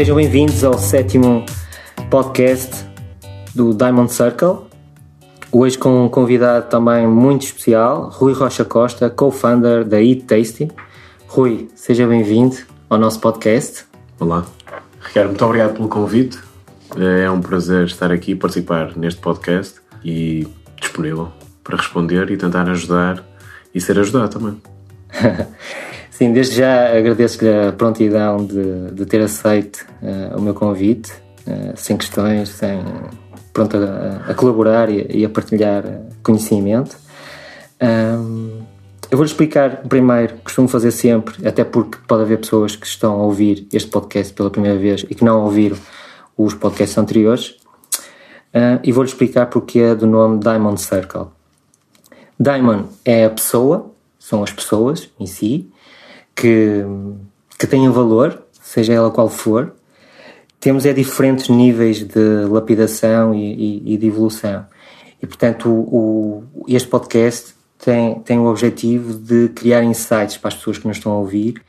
sejam bem-vindos ao sétimo podcast do Diamond Circle. Hoje com um convidado também muito especial, Rui Rocha Costa, co-founder da Eat Tasty. Rui, seja bem-vindo ao nosso podcast. Olá. Ricardo, muito obrigado pelo convite. É um prazer estar aqui, participar neste podcast e disponível para responder e tentar ajudar e ser ajudado também. Sim, desde já agradeço-lhe a prontidão de, de ter aceito uh, o meu convite, uh, sem questões, sem, pronto a, a colaborar e, e, a partilhar conhecimento. Um, eu vou-lhe explicar primeiro, costumo fazer sempre, até porque pode haver pessoas que estão a ouvir este podcast pela primeira vez e que não ouviram os podcasts anteriores, uh, e vou-lhe explicar porque é do nome Diamond Circle. Diamond é a pessoa, são as pessoas em si, que, que valor, seja ela qual for. Temos é diferentes níveis de lapidação e, e, e de evolução. E, portanto, o, o, este podcast tem, tem o objetivo de criar insights para as pessoas que nos estão a ouvir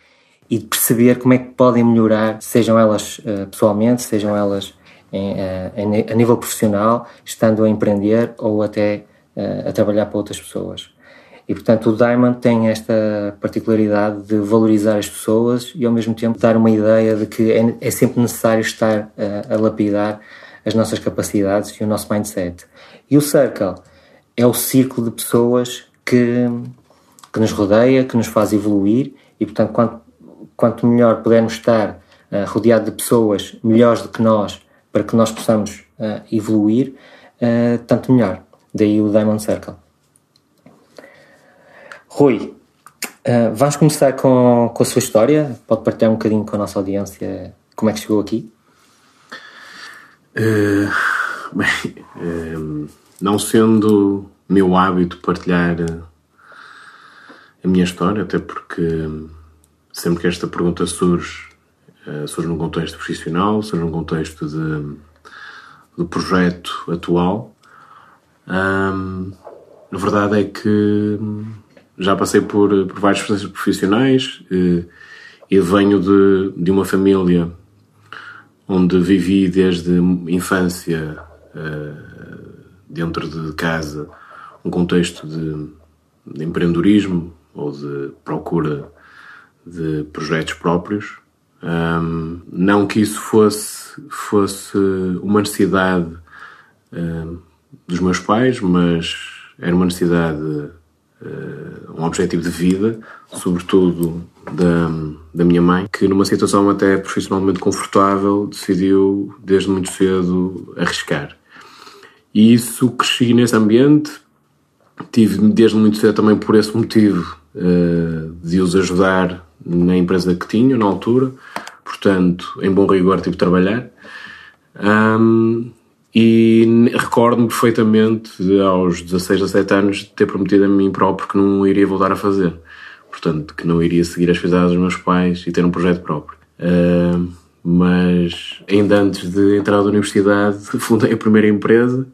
e de perceber como é que podem melhorar, sejam elas uh, pessoalmente, sejam elas em, uh, a nível profissional, estando a empreender ou até uh, a trabalhar para outras pessoas. E portanto o Diamond tem esta particularidade de valorizar as pessoas e ao mesmo tempo dar uma ideia de que é, é sempre necessário estar a, a lapidar as nossas capacidades e o nosso mindset. E o Circle é o círculo de pessoas que, que nos rodeia, que nos faz evoluir e portanto quanto, quanto melhor pudermos estar uh, rodeado de pessoas melhores do que nós para que nós possamos uh, evoluir, uh, tanto melhor. Daí o Diamond Circle. Rui, uh, vamos começar com, com a sua história. Pode partilhar um bocadinho com a nossa audiência como é que chegou aqui? Uh, bem, uh, não sendo meu hábito partilhar a minha história, até porque sempre que esta pergunta surge, surge num contexto profissional, surge num contexto de, do projeto atual. Um, a verdade é que já passei por, por vários processos profissionais e, eh, e venho de, de uma família onde vivi desde infância uh, dentro de casa um contexto de, de, empreendedorismo ou de procura de projetos próprios. Um, não que isso fosse, fosse uma necessidade uh, dos meus pais, mas era uma necessidade um objetivo de vida, sobretudo da, da minha mãe, que numa situação até profissionalmente confortável decidiu desde muito cedo arriscar. E isso cresci nesse ambiente, tive desde muito cedo também por esse motivo uh, de os ajudar na empresa que tinha na altura, portanto, em bom rigor tive de trabalhar. Um, recordo-me perfeitamente de, aos 16, 17 anos, ter prometido a mim próprio que não iria voltar a fazer. Portanto, que não iria seguir as pisadas dos meus pais e ter um projeto próprio. Uh, mas ainda antes de entrar na universidade, fundei a primeira empresa,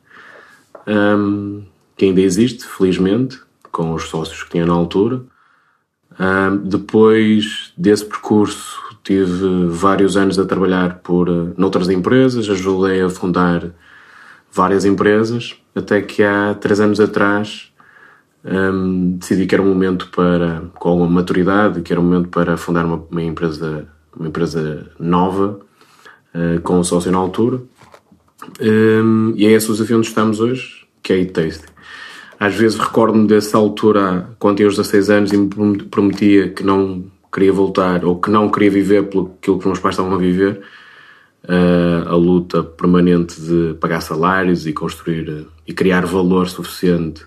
um, que ainda existe, felizmente, com os sócios que tinha na altura. Um, depois desse percurso, tive vários anos a trabalhar por uh, noutras empresas, ajudei a fundar várias empresas, até que há três anos atrás um, decidi que era um momento para, com alguma maturidade, que era um momento para fundar uma, uma empresa, uma empresa nova, uh, com o sócio na altura. Um, e é esse o desafio onde estamos hoje, que é a Taste. Às vezes recordo-me dessa altura, quando tinha os 16 anos e me prometia que não queria voltar ou que não queria viver pelo que os meus pais estavam a viver, a luta permanente de pagar salários e construir uh, e criar valor suficiente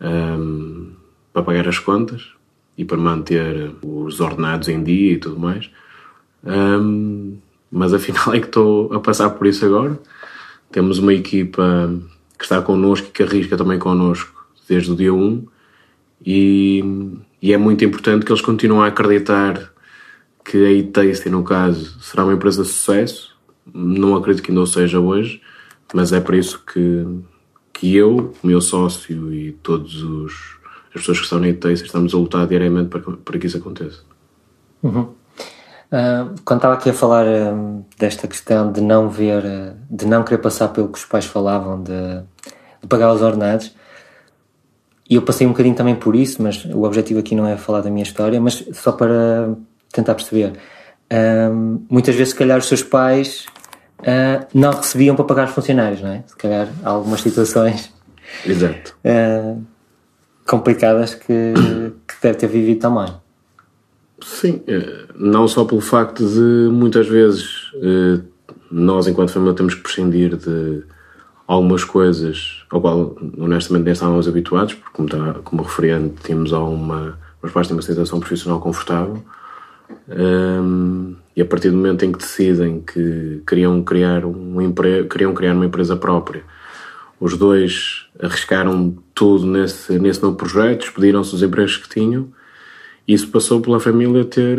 um, para pagar as contas e para manter os ordenados em dia e tudo mais. Um, mas afinal é que estou a passar por isso agora. Temos uma equipa que está connosco e que arrisca também connosco desde o dia 1 e, e é muito importante que eles continuem a acreditar que a e no caso, será uma empresa de sucesso não acredito que ainda o seja hoje, mas é por isso que, que eu, o meu sócio e todos os as pessoas que estão na ITEIS estamos a lutar diariamente para, para que isso aconteça. Uhum. Uh, quando estava aqui a falar uh, desta questão de não ver, uh, de não querer passar pelo que os pais falavam, de, de, pagar os ordenados, e eu passei um bocadinho também por isso, mas o objetivo aqui não é falar da minha história, mas só para tentar perceber. muitas vezes, se calhar, os seus pais não recebiam para pagar os funcionários, não é? Se calhar, há algumas situações Exato. complicadas que, que deve ter vivido também. Sim, eh, não só pelo facto de muitas vezes eh, nós, enquanto família, temos que prescindir de algumas coisas ao qual honestamente nem estávamos habituados, porque, como, está, como referente, tínhamos uma, mas pais têm uma situação profissional confortável. Um, e a partir do momento em que decidem que queriam criar, um empre... queriam criar uma empresa própria, os dois arriscaram tudo nesse, nesse novo projeto, despediram-se dos empregos que tinham isso passou pela família ter.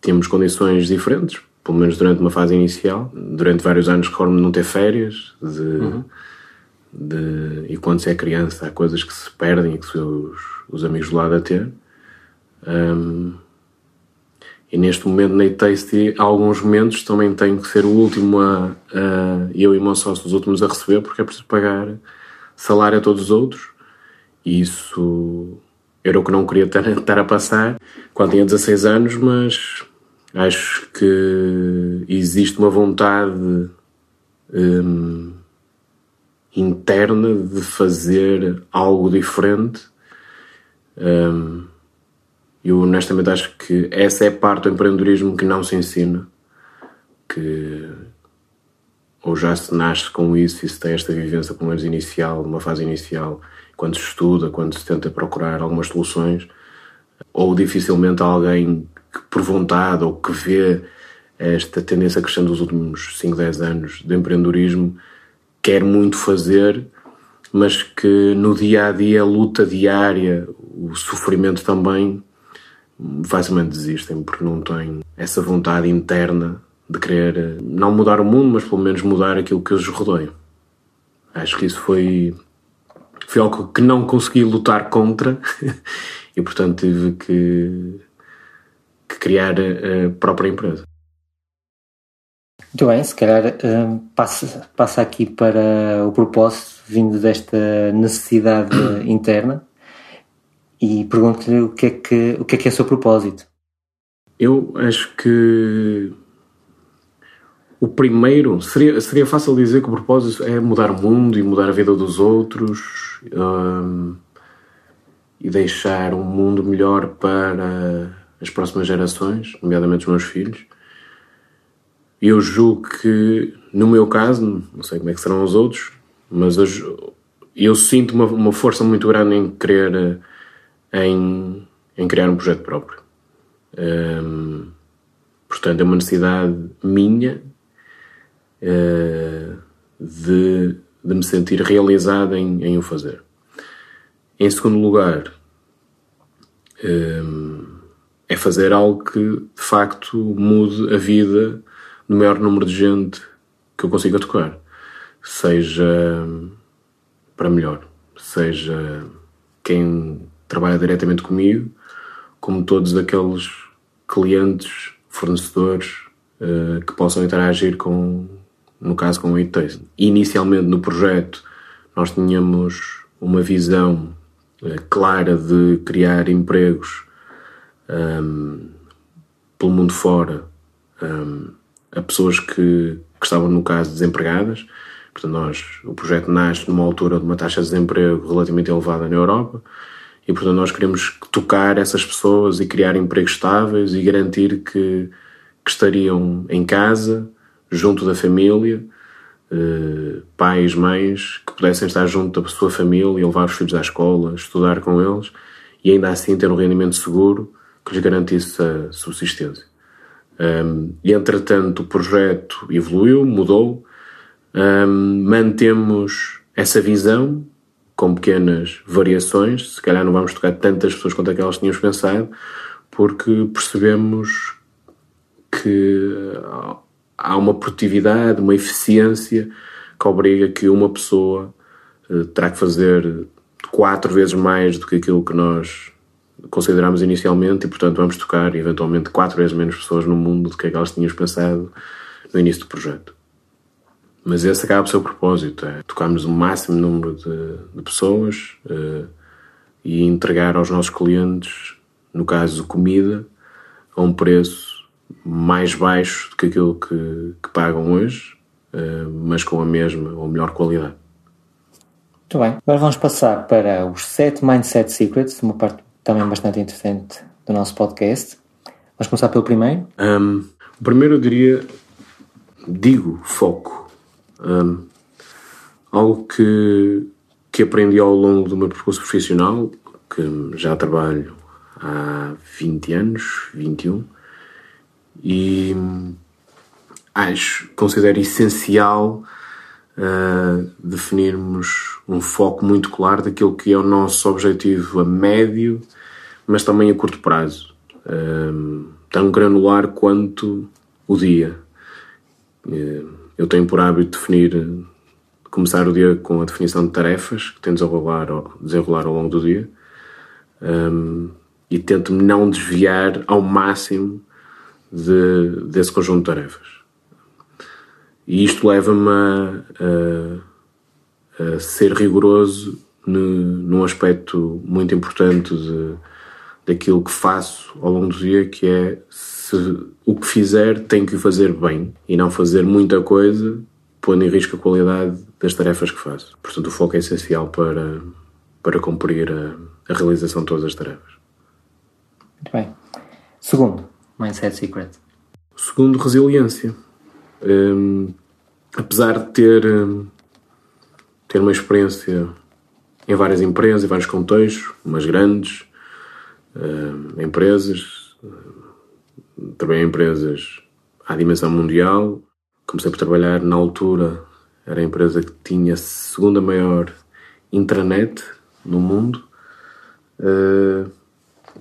Tínhamos condições diferentes, pelo menos durante uma fase inicial. Durante vários anos recordo-me não ter férias. De, uhum. de, e quando se é criança, há coisas que se perdem e que os, os amigos do lado a ter. Um, e neste momento na Tasty, há alguns momentos também tenho que ser o último a, a eu e o meu sócio os últimos a receber porque é preciso pagar salário a todos os outros. E isso era o que não queria estar a passar quando tinha 16 anos, mas acho que existe uma vontade hum, interna de fazer algo diferente. Hum, eu honestamente acho que essa é parte do empreendedorismo que não se ensina, que ou já se nasce com isso e se tem esta vivência pelo menos inicial, uma fase inicial quando se estuda, quando se tenta procurar algumas soluções, ou dificilmente alguém que por vontade ou que vê esta tendência crescendo dos últimos 5, 10 anos de empreendedorismo quer muito fazer, mas que no dia a dia, a luta diária, o sofrimento também, facilmente desistem porque não têm essa vontade interna de querer não mudar o mundo, mas pelo menos mudar aquilo que os rodeia. Acho que isso foi foi algo que não consegui lutar contra e, portanto, tive que, que criar a própria empresa. Muito bem, se calhar uh, passa, passa aqui para o propósito vindo desta necessidade interna e pergunto-lhe o que é que o que é que é o seu propósito. Eu acho que o primeiro, seria, seria fácil dizer que o propósito é mudar o mundo e mudar a vida dos outros um, e deixar um mundo melhor para as próximas gerações, nomeadamente os meus filhos. Eu julgo que, no meu caso, não sei como é que serão os outros, mas eu, eu sinto uma, uma força muito grande em querer em, em criar um projeto próprio. Um, portanto, é uma necessidade minha uh, de, de, me sentir realizado em, em o fazer. Em segundo lugar, um, é fazer algo que de facto mude a vida do maior número de gente que eu consiga tocar, seja para melhor, seja quem trabalha diretamente comigo, como todos aqueles clientes, fornecedores uh, que possam interagir com, no caso com o It Inicialmente no projeto nós tínhamos uma visão uh, clara de criar empregos um, ehm, pelo mundo fora um, ehm, a pessoas que, que estavam no caso desempregadas. Portanto, nós, o projeto nasce numa altura de uma taxa de desemprego relativamente elevada na Europa e, portanto, nós queremos tocar essas pessoas e criar empregos estáveis e garantir que, que estariam em casa, junto da família, eh, pais, mães que pudessem estar junto da sua família levar os filhos à escola, estudar com eles e ainda assim ter um rendimento seguro que lhes garantisse a subsistência. Um, e entretanto o projeto evoluiu, mudou, um, mantemos essa visão com pequenas variações, se calhar não vamos tocar tantas pessoas quanto aquelas tínhamos pensado, porque percebemos que há uma produtividade, uma eficiência que obriga que uma pessoa uh, terá que fazer quatro vezes mais do que aquilo que nós considerámos inicialmente e, portanto, vamos tocar eventualmente quatro vezes menos pessoas no mundo do que aquelas que tínhamos pensado no início do projeto. Mas esse acaba por ser o propósito, é tocarmos o máximo número de, de pessoas uh, e entregar aos nossos clientes, no caso comida, a um preço mais baixo do que aquilo que, que pagam hoje, uh, mas com a mesma ou melhor qualidade. Muito bem. Agora vamos passar para os 7 Mindset Secrets, uma parte também bastante interessante do nosso podcast. Vamos começar pelo primeiro. Um, o primeiro eu diria, digo, foco. Um, algo que, que aprendi ao longo do meu percurso profissional, que já trabalho há 20 anos, 21, e acho, considero essencial uh, definirmos um foco muito claro daquilo que é o nosso objetivo a médio, mas também a curto prazo. Tão granular quanto o dia. Uh, eu tenho por hábito definir, começar o dia com a definição de tarefas que tento desenrolar, desenrolar ao longo do dia um, e tento não desviar ao máximo de, desse conjunto de tarefas. E isto leva-me a, a, a, ser rigoroso no, num aspecto muito importante de, daquilo que faço ao longo do dia, que é se o que fizer tem que o fazer bem e não fazer muita coisa, pondo em risco a qualidade das tarefas que faço. Portanto, o foco é essencial para, para cumprir a, a realização de todas as tarefas. Muito bem. Segundo, Mindset Secret. Segundo, resiliência. Um, apesar de ter, um, ter uma experiência em várias empresas, em vários contextos, umas grandes um, empresas, trabalhei em empresas à dimensão mundial. Comecei por trabalhar na altura, era a empresa que tinha a segunda maior intranet no mundo. Uh,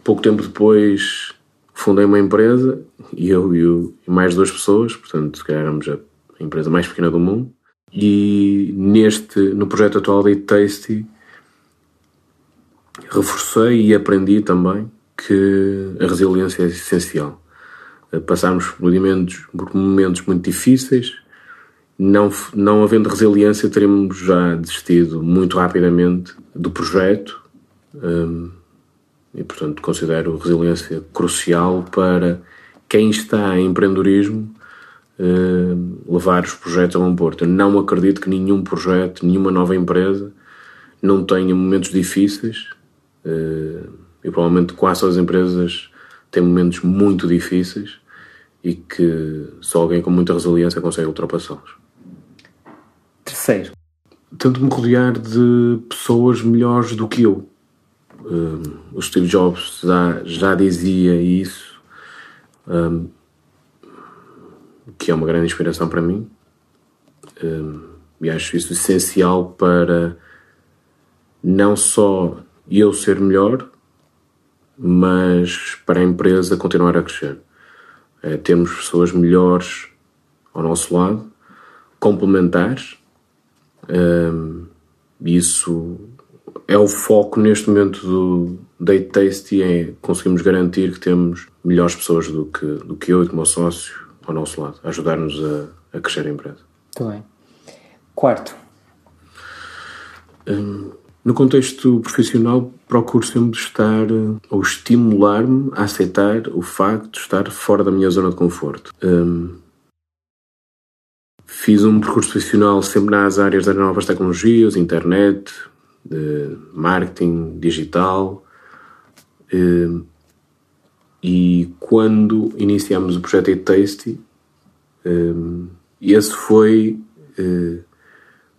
pouco tempo depois fundei uma empresa e eu e, mais duas pessoas, portanto, se calhar éramos a empresa mais pequena do mundo. E neste, no projeto atual da Tasty, reforcei e aprendi também que a resiliência é essencial. Eh, Passámos por momentos, por momentos muito difíceis, não, não havendo resiliência, teríamos já desistido muito rapidamente do projeto. Um, e, portanto, considero resiliência crucial para quem está em empreendedorismo uh, levar os projetos a um porto. Eu não acredito que nenhum projeto, nenhuma nova empresa não tenha momentos difíceis uh, e provavelmente quase todas as empresas têm momentos muito difíceis e que só alguém com muita resiliência consegue ultrapassá-los. Terceiro. Tento me rodear de pessoas melhores do que eu. Um, o Steve Jobs já, já dizia isso, um, que é uma grande inspiração para mim. Um, e acho isso essencial para não só eu ser melhor, mas para a empresa continuar a crescer. É, temos pessoas melhores ao nosso lado, complementares. Um, isso é o foco neste momento do Date Tasty, é conseguimos garantir que temos melhores pessoas do que, do que eu e como sócio ao nosso lado, ajudar-nos a, a crescer a empresa. Muito bem. Quarto. Um, no contexto profissional, procuro sempre estar ou estimular-me a aceitar o facto de estar fora da minha zona de conforto. Um, fiz um percurso profissional sempre nas áreas das novas tecnologias, internet, marketing digital. Um, e quando iniciamos o projeto Eat Tasty, um, esse foi uh,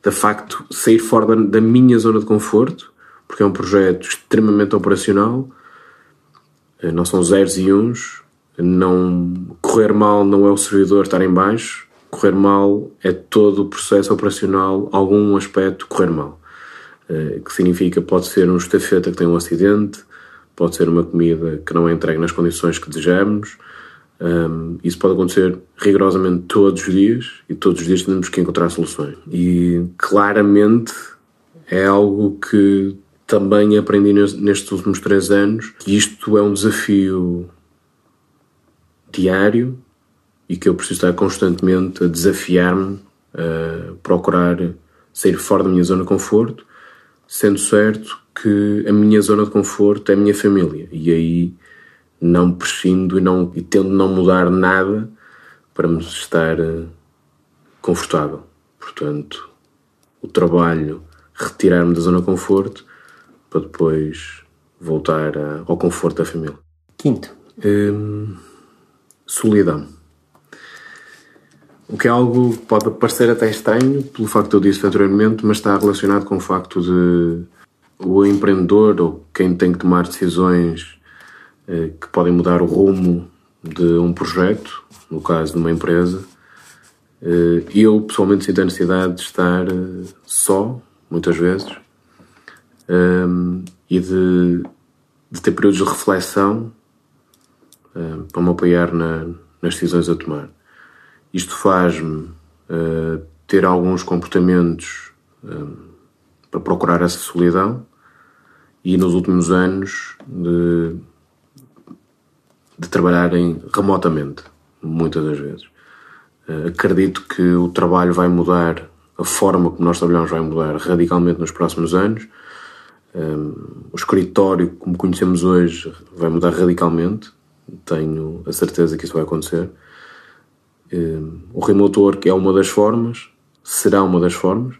de facto sair fora da, minha zona de conforto, porque é um projeto extremamente operacional, uh, não são zeros e uns, não, correr mal não é o servidor estar em baixo, correr mal é todo o processo operacional, algum aspecto correr mal. Uh, que significa pode ser um estafeta que tem um acidente, pode ser uma comida que não é entregue nas condições que desejamos. Um, isso pode acontecer rigorosamente todos os dias e todos os dias temos que encontrar soluções. E claramente é algo que também aprendi nestes últimos três anos que isto é um desafio diário e que eu preciso estar constantemente a desafiar-me a procurar sair fora da minha zona de conforto, sendo certo que a minha zona de conforto é a minha família e aí não prescindo e, não, e tendo não mudar nada para me estar eh, confortável. Portanto, o trabalho, retirar-me da zona de conforto para depois voltar ao conforto da família. Quinto. Hum, solidão. O que é algo que pode parecer até estranho, pelo facto de eu disse anteriormente, mas está relacionado com o facto de o empreendedor ou quem tem que tomar decisões que podem mudar o rumo de um projeto, no caso de uma empresa, eh, eu pessoalmente sinto a necessidade de estar eh, só, muitas vezes, e de, de ter períodos de reflexão para me apoiar na, nas decisões a tomar. Isto faz-me ter alguns comportamentos para procurar essa solidão e nos últimos anos de, de trabalharem remotamente, muitas das vezes. Uh, acredito que o trabalho vai mudar, a forma como nós trabalhamos vai mudar radicalmente nos próximos anos. Um, eh, o escritório, como conhecemos hoje, vai mudar radicalmente. Tenho a certeza que isso vai acontecer. Um, eh, o remote work é uma das formas, será uma das formas.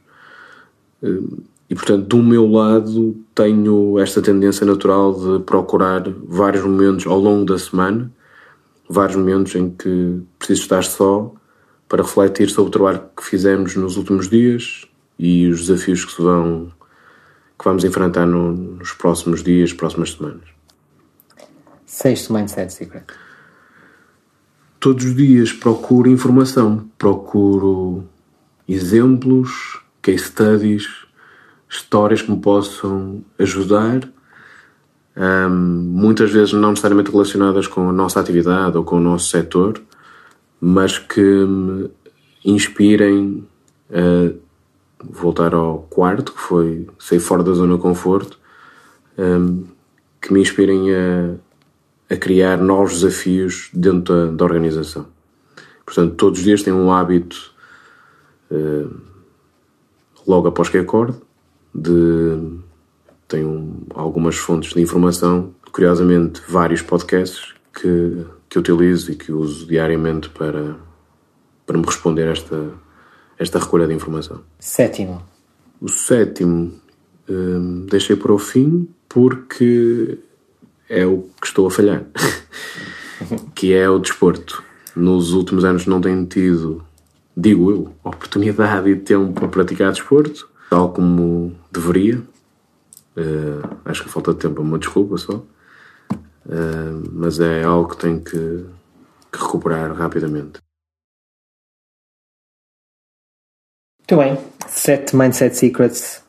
E portanto, do meu lado, tenho esta tendência natural de procurar vários momentos ao longo da semana, vários momentos em que preciso estar só para refletir sobre o trabalho que fizemos nos últimos dias e os desafios que se vão que vamos enfrentar no, nos próximos dias, próximas semanas. Sexto Mindset Secret. Todos os dias procuro informação, procuro exemplos, case studies, histórias que me possam ajudar, um, muitas vezes não necessariamente relacionadas com a nossa atividade ou com o nosso setor, mas que me inspirem a voltar ao quarto, que foi sair fora da zona de conforto, um, que me inspirem a, a, criar novos desafios dentro da, da, organização. Portanto, todos os dias tenho um hábito, uh, logo após que acordo, de tenho algumas fontes de informação, curiosamente vários podcasts que, que utilizo e que uso diariamente para, para me responder esta, esta recolha de informação. Sétimo. O sétimo hum, deixei para o fim porque é o que estou a falhar, que é o desporto. Nos últimos anos não tenho tido, digo eu, oportunidade e tempo para praticar desporto tal como deveria. Uh, acho que falta de tempo, uma desculpa só. Uh, mas é algo que tenho que, que recuperar rapidamente. Muito bem. Sete Mindset Secrets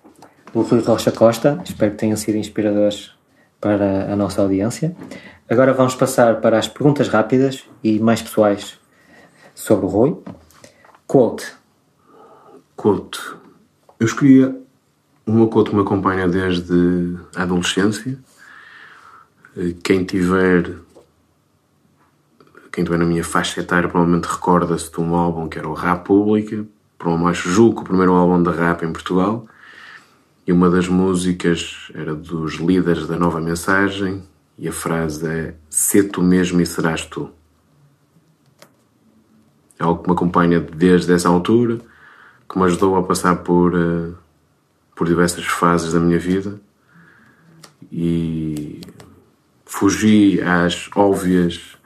do Rui Rocha Costa. Espero que tenham sido inspiradores para a nossa audiência. Agora vamos passar para as perguntas rápidas e mais pessoais sobre o Rui. Quote. Quote. Eu escolhi uma quote que me acompanha desde a adolescência. Quem tiver quem estiver na minha faixa etária provavelmente recorda-se de um álbum que era o Rap Pública, provavelmente julgo o primeiro álbum da rap em Portugal, e uma das músicas era dos líderes da Nova Mensagem, e a frase é Sê tu mesmo e serás tu. É algo que me acompanha desde essa altura que me ajudou a passar por, uh, por diversas fases da minha vida e fugi às óbvias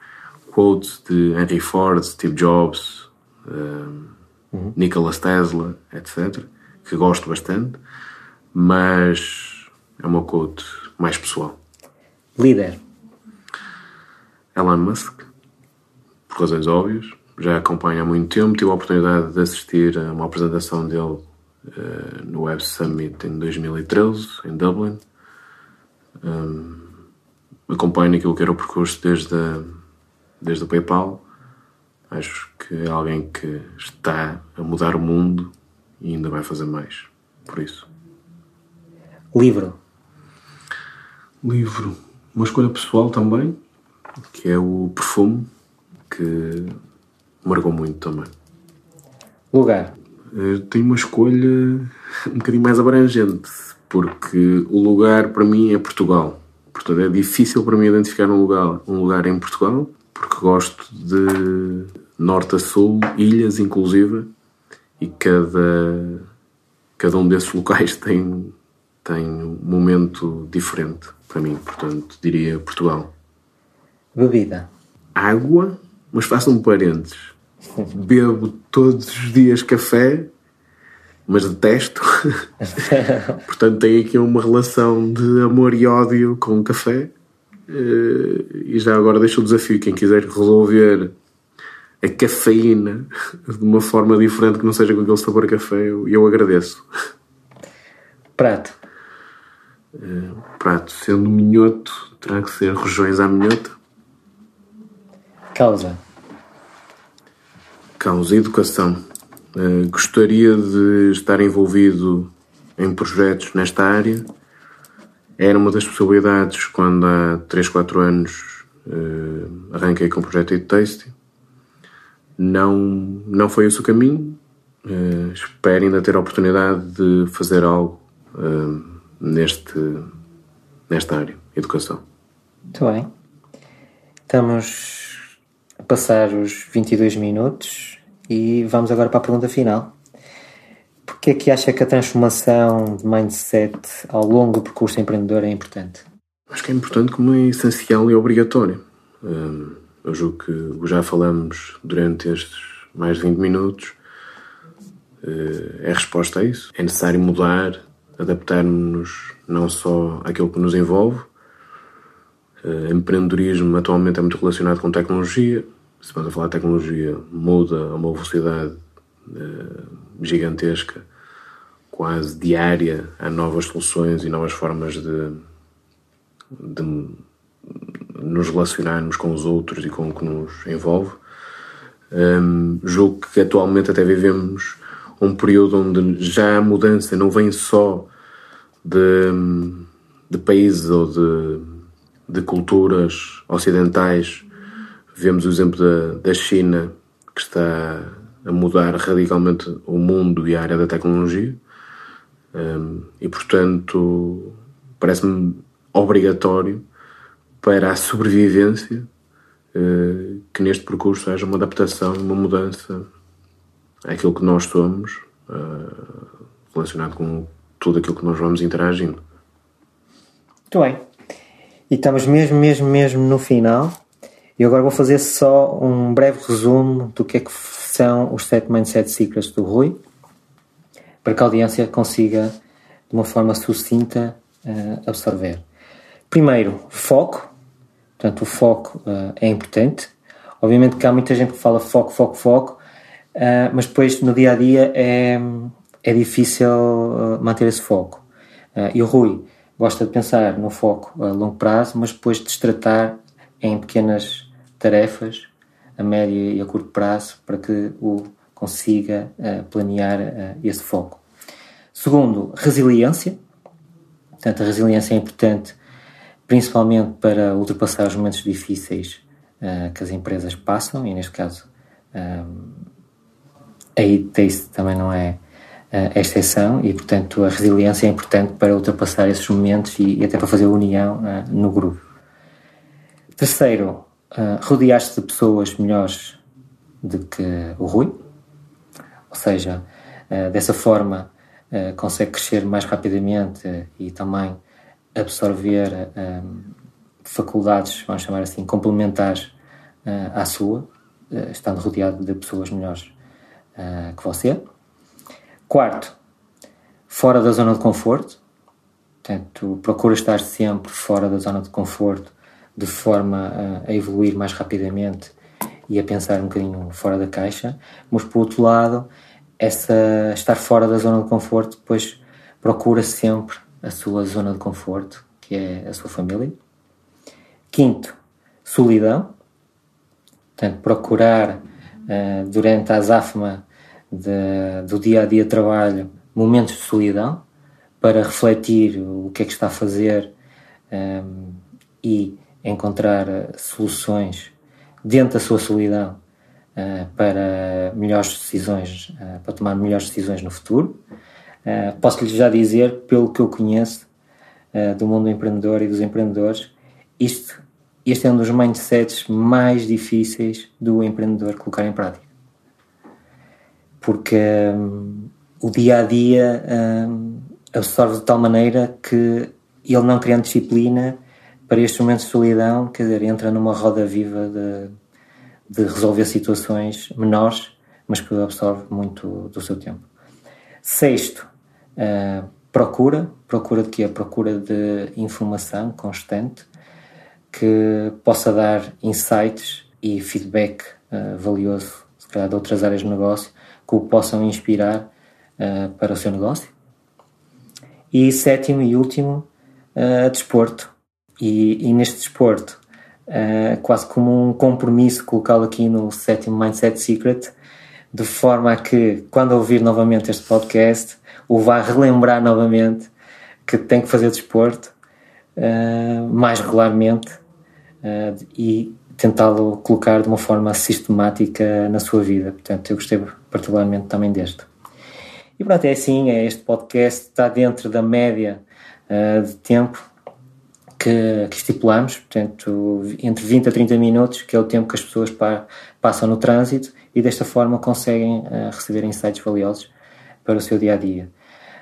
quotes de Henry Ford, Steve Jobs, uh, uhum. Nikola Tesla, etc., que gosto bastante, mas é uma quote mais pessoal. Líder. Elon Musk, por razões óbvias já acompanho há muito tempo. Tive a oportunidade de assistir a uma apresentação dele uh, no Web Summit em 2013, em Dublin. Um, acompanho aquilo que era o percurso desde, a, desde o PayPal. Acho que é alguém que está a mudar o mundo e ainda vai fazer mais. Por isso. Livro. Livro, uma escolha pessoal também, que é o Perfume, que marcou muito também. Lugar? Eu tenho uma escolha um bocadinho mais abrangente, porque o lugar para mim é Portugal. Portanto, é difícil para mim identificar um lugar, um lugar em Portugal, porque gosto de norte a sul, ilhas inclusive, e cada, cada um desses locais tem, tem um momento diferente para mim. Portanto, diria Portugal. Bebida? Água, mas faço um parênteses. Bebo todos os dias café mas detesto. Portanto, tem aqui uma relação de amor e ódio com o café. Eh, e já agora deixo o desafio: quem quiser resolver a cafeína de uma forma diferente que não seja com aquele sabor a café, eu, eu agradeço. Prato. Uh, prato, sendo minhoto, terá que ser rojões à minhota. Causa. Causa, educação. Uh, gostaria de estar envolvido em projetos nesta área. Era uma das possibilidades quando há 3, 4 anos uh, arranquei com o projeto Eat Tasty. Não, não foi esse o caminho. Uh, espero ainda ter a oportunidade de fazer algo neste, nesta área, educação. Muito bem. Estamos passar os 22 minutos e vamos agora para a pergunta final. Porquê é que acha que a transformação de mindset ao longo do percurso empreendedor é importante? Acho que é importante como é essencial e obrigatório. Hum, eu julgo que já falamos durante estes mais de 20 minutos. Eh, é resposta a isso. É necessário mudar, adaptarmos-nos não só àquilo que nos envolve. Uh, empreendedorismo atualmente é muito relacionado com tecnologia, estamos a falar de tecnologia, muda a uma velocidade uh, gigantesca, quase diária. Há novas soluções e novas formas de, de nos relacionarmos com os outros e com o que nos envolve. Um, julgo que atualmente até vivemos um período onde já a mudança não vem só de, de países ou de, de culturas ocidentais Vemos o exemplo da, da China, que está a mudar radicalmente o mundo e a área da tecnologia. Um, e, portanto, parece-me obrigatório para a sobrevivência uh, que neste percurso haja uma adaptação, uma mudança àquilo que nós somos, uh, relacionado com tudo aquilo que nós vamos interagindo. Muito bem. E estamos mesmo, mesmo, mesmo no final. E agora vou fazer só um breve resumo do que é que são os sete Mindset Secrets do Rui, para que a audiência consiga, de uma forma sucinta, uh, absorver. Primeiro, foco. Portanto, o foco uh, é importante. Obviamente que há muita gente que fala foco, foco, foco, uh, mas depois no dia a dia é, é difícil manter esse foco. e o Rui gosta de pensar no foco a longo prazo, mas depois de tratar em pequenas tarefas a médio e a curto prazo para que o consiga uh, planear uh, esse foco. Segundo, resiliência. Portanto, a resiliência é importante principalmente para ultrapassar os momentos difíceis uh, que as empresas passam, e neste caso a ITACE também não é a exceção, e portanto a resiliência é importante para ultrapassar esses momentos e, e até para fazer união no grupo. Terceiro, uh, rodear-se de pessoas melhores do que o Rui, ou seja, uh, dessa forma uh, consegue crescer mais rapidamente e também absorver faculdades, vamos chamar assim, complementares à sua, estando rodeado de pessoas melhores que você. Quarto, fora da zona de conforto, portanto, procura estar sempre fora da zona de conforto de forma a, a evoluir mais rapidamente e a pensar um bocadinho fora da caixa, mas por outro lado, essa estar fora da zona de conforto, depois procura sempre a sua zona de conforto, que é a sua família. Quinto, solidão. Portanto, procurar uh, durante a azáfama de, do dia a dia de trabalho momentos de solidão para refletir o que é que está a fazer um, e encontrar soluções dentro da sua solidão uh, para melhores decisões, uh, para tomar melhores decisões no futuro. Posso-lhe já dizer, pelo que eu conheço do mundo empreendedor e dos empreendedores, isto, este é um dos mindsets mais difíceis do empreendedor colocar em prática. Porque um, o dia a dia um, absorve de tal maneira que ele não criando disciplina para estes momentos de solidão, quer dizer, entra numa roda viva de, de resolver situações menores, mas que absorve muito do seu tempo. Sexto, uh, procura, procura de quê? Procura de informação constante que possa dar insights e feedback uh, valioso, se calhar de outras áreas de negócio, que o possam inspirar uh, para o seu negócio. E sétimo e último, desporto. E, e neste desporto, uh, quase como um compromisso colocá-lo aqui no sétimo Mindset Secret, de forma a que, quando ouvir novamente este podcast, o vá relembrar novamente que tem que fazer desporto uh, mais regularmente uh, e tentá-lo colocar de uma forma sistemática na sua vida. Portanto, eu gostei particularmente também deste. E pronto, é assim, é este podcast está dentro da média uh, de tempo que, que, estipulamos, portanto, entre 20 a 30 minutos, que é o tempo que as pessoas pa, passam no trânsito e desta forma conseguem uh, receber insights valiosos para o seu dia a dia.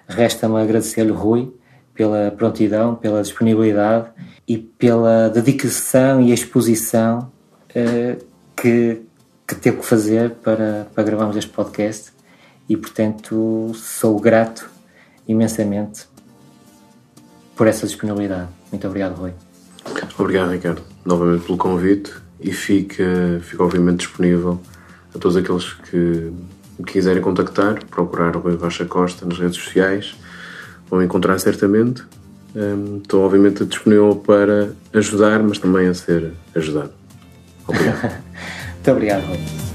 Resta-me agradecer-lhe, Rui, pela prontidão, pela disponibilidade e pela dedicação e exposição uh, que, que teve que fazer para, para gravarmos este podcast e, portanto, sou grato imensamente por essa disponibilidade. Muito obrigado, Rui. Obrigado, Ricardo, novamente pelo convite e fica, fica obviamente disponível a todos aqueles que me quiserem contactar, procurar o Rui Rocha Costa nas redes sociais, vão encontrar certamente. Um, estou obviamente disponível para ajudar, mas também a ser ajudado. Obrigado. Muito obrigado, Rui.